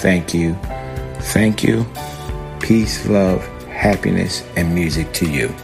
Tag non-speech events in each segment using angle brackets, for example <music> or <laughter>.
thank you, thank you. Peace, love, happiness, and music to you.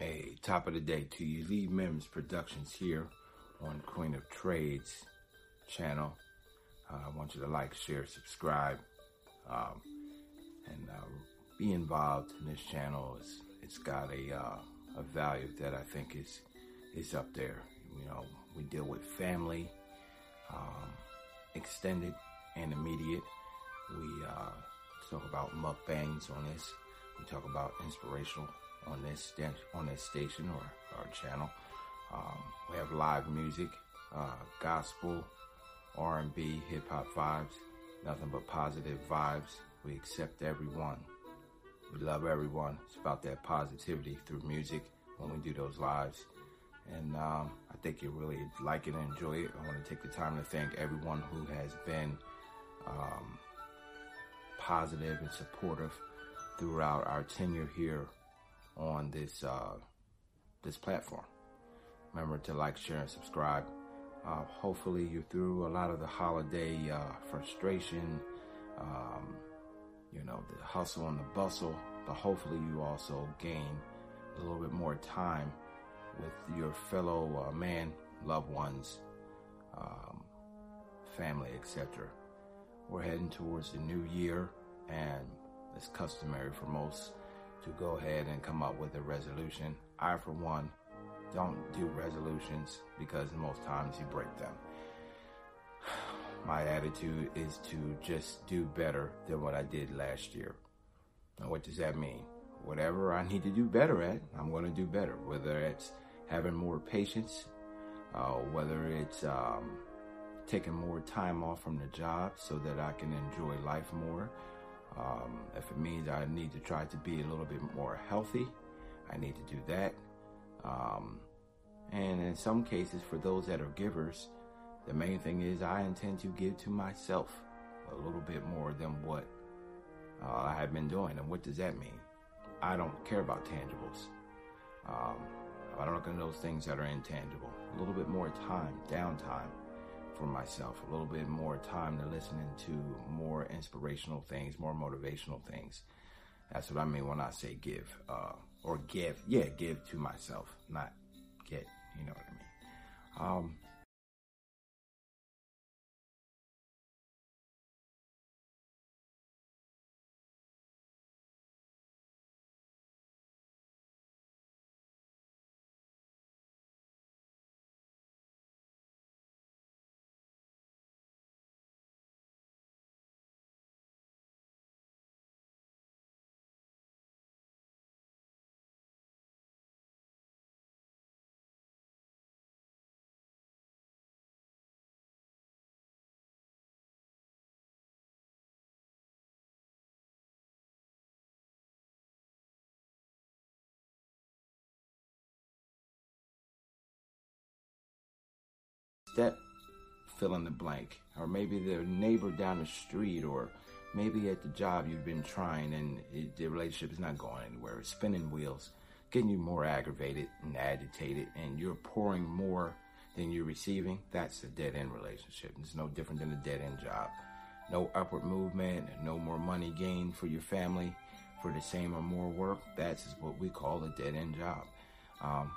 Hey, top of the day to you. Lee Mims Productions here on Queen of Trades channel. Uh, I want you to like, share, subscribe, um, and uh, be involved in this channel. It's, it's got a uh, a value that I think is is up there. You know, we deal with family, um, extended and immediate. We uh, talk about mukbangs on this. We talk about inspirational on this on this station or our channel. Um, we have live music, uh, gospel, R&B, hip hop vibes, nothing but positive vibes. We accept everyone. We love everyone. It's about that positivity through music when we do those lives. And um, I think you really like it and enjoy it. I want to take the time to thank everyone who has been um, positive and supportive throughout our tenure here on this uh, this platform. Remember to like, share, and subscribe. Uh, hopefully, you're through a lot of the holiday uh, frustration, um, you know, the hustle and the bustle. But hopefully, you also gain a little bit more time with your fellow uh, man, loved ones, um, family, etc. We're heading towards the new year, and it's customary for most to go ahead and come up with a resolution. I, for one, don't do resolutions because most times you break them. <sighs> My attitude is to just do better than what I did last year. Now, what does that mean? Whatever I need to do better at, I'm going to do better. Whether it's having more patience, uh, whether it's um, taking more time off from the job so that I can enjoy life more. Um, if it means I need to try to be a little bit more healthy, I need to do that. Um, and in some cases, for those that are givers, the main thing is I intend to give to myself a little bit more than what uh, I have been doing. And what does that mean? I don't care about tangibles. Um, I don't look at those things that are intangible. A little bit more time, downtime for myself. A little bit more time to listening to more inspirational things, more motivational things. That's what I mean when I say give, uh, or give. Yeah, give to myself, not get. You know what I mean? Um, step fill in the blank. Or maybe the neighbor down the street or maybe at the job you've been trying and it, the relationship is not going anywhere. It's spinning wheels getting you more aggravated and agitated and you're pouring more than you're receiving. That's a dead end relationship. It's no different than a dead end job. No upward movement no more money gained for your family for the same or more work. That's what we call a dead end job. Um,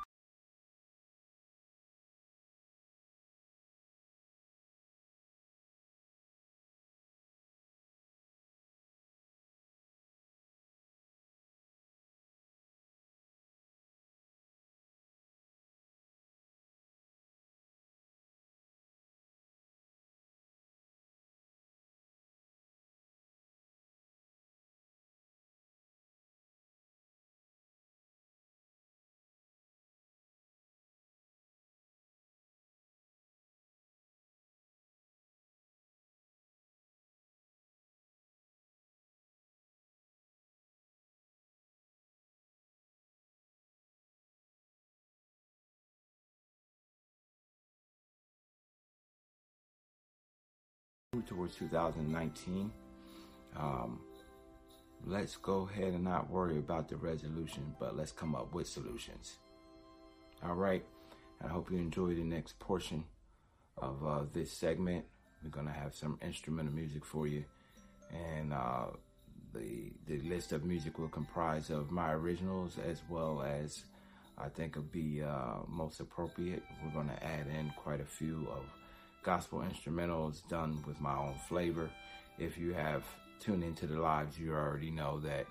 towards 2019. Um, let's go ahead and not worry about the resolution, but let's come up with solutions. All right. I hope you enjoy the next portion of uh, this segment. We're going to have some instrumental music for you. And uh, the, the list of music will comprise of my originals as well as I think will be uh, most appropriate. We're going to add in quite a few of gospel instrumentals done with my own flavor. If you have tuned into the lives, you already know that